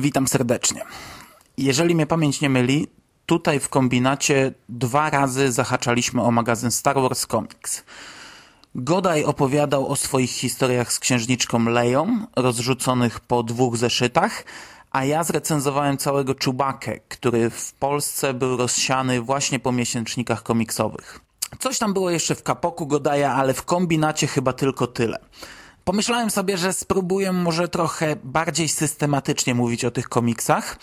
Witam serdecznie. Jeżeli mnie pamięć nie myli, tutaj w kombinacie dwa razy zahaczaliśmy o magazyn Star Wars Comics. Godaj opowiadał o swoich historiach z księżniczką Leją, rozrzuconych po dwóch zeszytach, a ja zrecenzowałem całego Czubakę, który w Polsce był rozsiany właśnie po miesięcznikach komiksowych. Coś tam było jeszcze w kapoku Godaja, ale w kombinacie chyba tylko tyle. Pomyślałem sobie, że spróbuję może trochę bardziej systematycznie mówić o tych komiksach,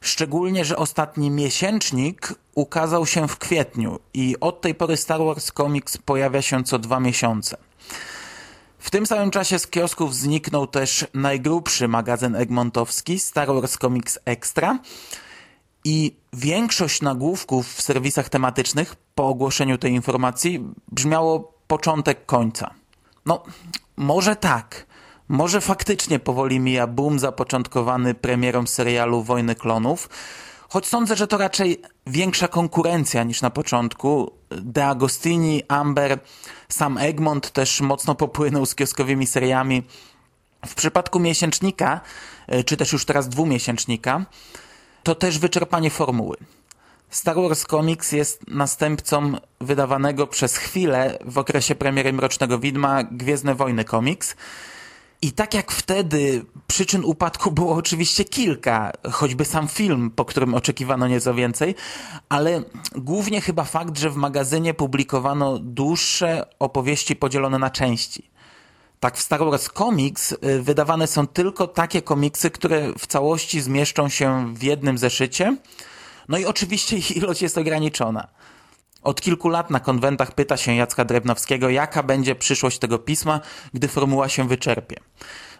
szczególnie, że ostatni miesięcznik ukazał się w kwietniu i od tej pory Star Wars Comics pojawia się co dwa miesiące. W tym samym czasie z kiosków zniknął też najgrubszy magazyn egmontowski Star Wars Comics Extra i większość nagłówków w serwisach tematycznych po ogłoszeniu tej informacji brzmiało początek końca. No, może tak. Może faktycznie powoli mija boom zapoczątkowany premierą serialu Wojny Klonów, choć sądzę, że to raczej większa konkurencja niż na początku. De Agostini, Amber, sam Egmont też mocno popłynął z kioskowymi seriami. W przypadku miesięcznika, e, czy też już teraz dwumiesięcznika, to też wyczerpanie formuły. Star Wars Comics jest następcą wydawanego przez chwilę w okresie premiery Mrocznego Widma Gwiezdne Wojny Comics. I tak jak wtedy przyczyn upadku było oczywiście kilka, choćby sam film, po którym oczekiwano nieco więcej, ale głównie chyba fakt, że w magazynie publikowano dłuższe opowieści podzielone na części. Tak w Star Wars Comics y, wydawane są tylko takie komiksy, które w całości zmieszczą się w jednym zeszycie, no i oczywiście ilość jest ograniczona. Od kilku lat na konwentach pyta się Jacka Drewnowskiego, jaka będzie przyszłość tego pisma, gdy formuła się wyczerpie.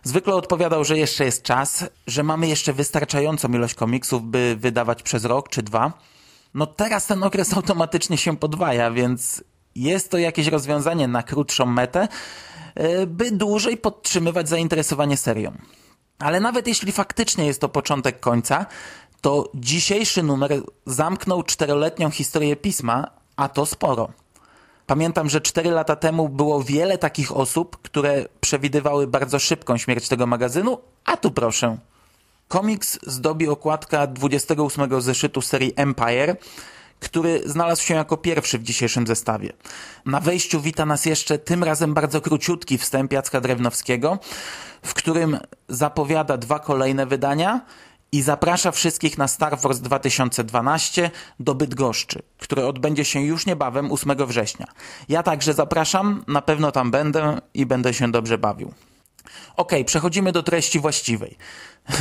Zwykle odpowiadał, że jeszcze jest czas, że mamy jeszcze wystarczającą ilość komiksów, by wydawać przez rok czy dwa. No teraz ten okres automatycznie się podwaja, więc jest to jakieś rozwiązanie na krótszą metę, e, by dłużej podtrzymywać zainteresowanie serią. Ale nawet jeśli faktycznie jest to początek końca, to dzisiejszy numer zamknął czteroletnią historię pisma, a to sporo. Pamiętam, że cztery lata temu było wiele takich osób, które przewidywały bardzo szybką śmierć tego magazynu, a tu proszę. Komiks zdobi okładka 28 zeszytu serii Empire, który znalazł się jako pierwszy w dzisiejszym zestawie. Na wejściu wita nas jeszcze tym razem bardzo króciutki wstęp Jacka Drewnowskiego, w którym zapowiada dwa kolejne wydania i zaprasza wszystkich na Star Wars 2012 do Bydgoszczy, które odbędzie się już niebawem 8 września. Ja także zapraszam, na pewno tam będę i będę się dobrze bawił. Ok, przechodzimy do treści właściwej.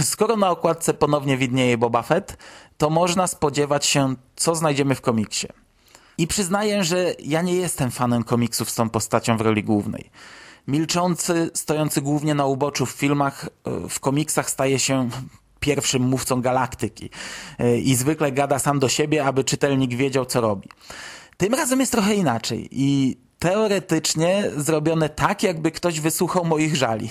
Skoro na okładce ponownie widnieje Boba Fett, to można spodziewać się, co znajdziemy w komiksie. I przyznaję, że ja nie jestem fanem komiksów z tą postacią w roli głównej. Milczący, stojący głównie na uboczu w filmach, e, w komiksach staje się pierwszym mówcą galaktyki e, i zwykle gada sam do siebie, aby czytelnik wiedział, co robi. Tym razem jest trochę inaczej i teoretycznie zrobione tak, jakby ktoś wysłuchał moich żali.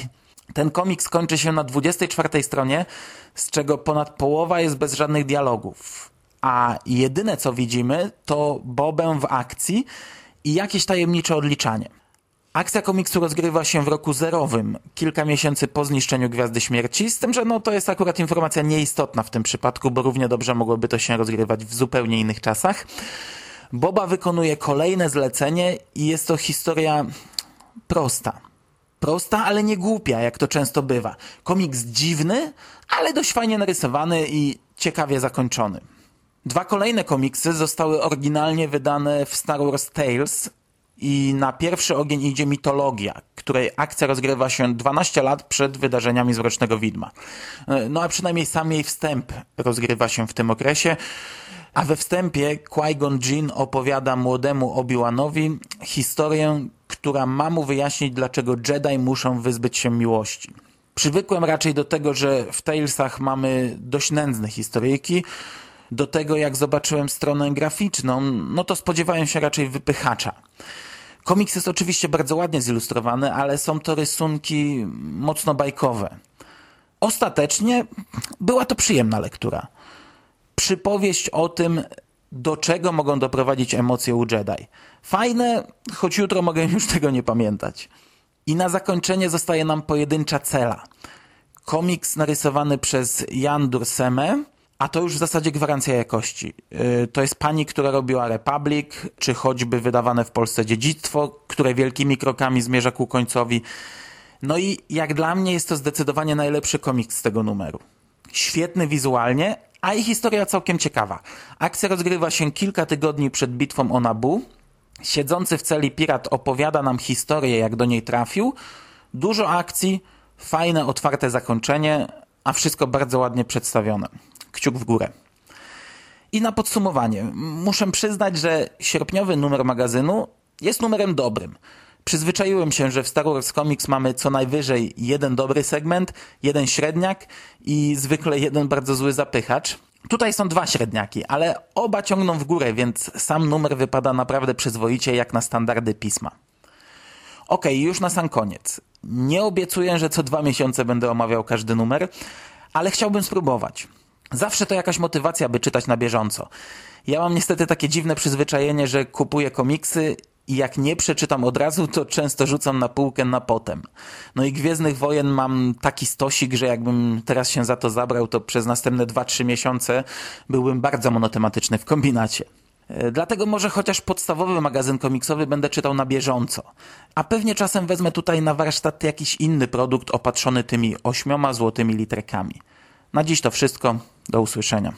Ten komiks kończy się na 24 stronie, z czego ponad połowa jest bez żadnych dialogów. A jedyne co widzimy to Bobę w akcji i jakieś tajemnicze odliczanie. Akcja komiksu rozgrywa się w roku zerowym, kilka miesięcy po zniszczeniu Gwiazdy Śmierci, z tym, że no, to jest akurat informacja nieistotna w tym przypadku, bo równie dobrze mogłoby to się rozgrywać w zupełnie innych czasach. Boba wykonuje kolejne zlecenie i jest to historia prosta. Prosta, ale nie głupia, jak to często bywa. Komiks dziwny, ale dość fajnie narysowany i ciekawie zakończony. Dwa kolejne komiksy zostały oryginalnie wydane w Star Wars Tales i na pierwszy ogień idzie mitologia, której akcja rozgrywa się 12 lat przed wydarzeniami z Mrocznego Widma. No a przynajmniej sam jej wstęp rozgrywa się w tym okresie, a we wstępie Qui-Gon Jinn opowiada młodemu Obi-Wanowi historię, która ma mu wyjaśnić, dlaczego Jedi muszą wyzbyć się miłości. Przywykłem raczej do tego, że w Talesach mamy dość nędzne historyjki, do tego jak zobaczyłem stronę graficzną, no to spodziewałem się raczej wypychacza. Komiks jest oczywiście bardzo ładnie zilustrowany, ale są to rysunki mocno bajkowe. Ostatecznie była to przyjemna lektura. Przypowieść o tym, do czego mogą doprowadzić emocje u Jedi. Fajne, choć jutro mogę już tego nie pamiętać. I na zakończenie zostaje nam pojedyncza cela. Komiks narysowany przez Jan Durseme, a to już w zasadzie gwarancja jakości. Y, to jest pani, która robiła Republic, czy choćby wydawane w Polsce Dziedzictwo, które wielkimi krokami zmierza ku końcowi. No i jak dla mnie jest to zdecydowanie najlepszy komiks z tego numeru. Świetny wizualnie, a i historia całkiem ciekawa. Akcja rozgrywa się kilka tygodni przed bitwą o Nabu. Siedzący w celi pirat opowiada nam historię, jak do niej trafił. Dużo akcji, fajne, otwarte zakończenie, a wszystko bardzo ładnie przedstawione. Kciuk w górę. I na podsumowanie, muszę przyznać, że sierpniowy numer magazynu jest numerem dobrym. Przyzwyczaiłem się, że w Star Wars Comics mamy co najwyżej jeden dobry segment, jeden średniak i zwykle jeden bardzo zły zapychacz. Tutaj są dwa średniaki, ale oba ciągną w górę, więc sam numer wypada naprawdę przyzwoicie jak na standardy pisma. Ok, już na sam koniec. Nie obiecuję, że co dwa miesiące będę omawiał każdy numer, ale chciałbym spróbować. Zawsze to jakaś motywacja, by czytać na bieżąco. Ja mam niestety takie dziwne przyzwyczajenie, że kupuję komiksy i jak nie przeczytam od razu, to często rzucam na półkę na potem. No i Gwiezdnych Wojen mam taki stosik, że jakbym teraz się za to zabrał, to przez następne 2-3 miesiące byłbym bardzo monotematyczny w kombinacie. E, dlatego może chociaż podstawowy magazyn komiksowy będę czytał na bieżąco. A pewnie czasem wezmę tutaj na warsztat jakiś inny produkt opatrzony tymi ośmioma złotymi literkami. Na dziś to wszystko. Do usłyszenia.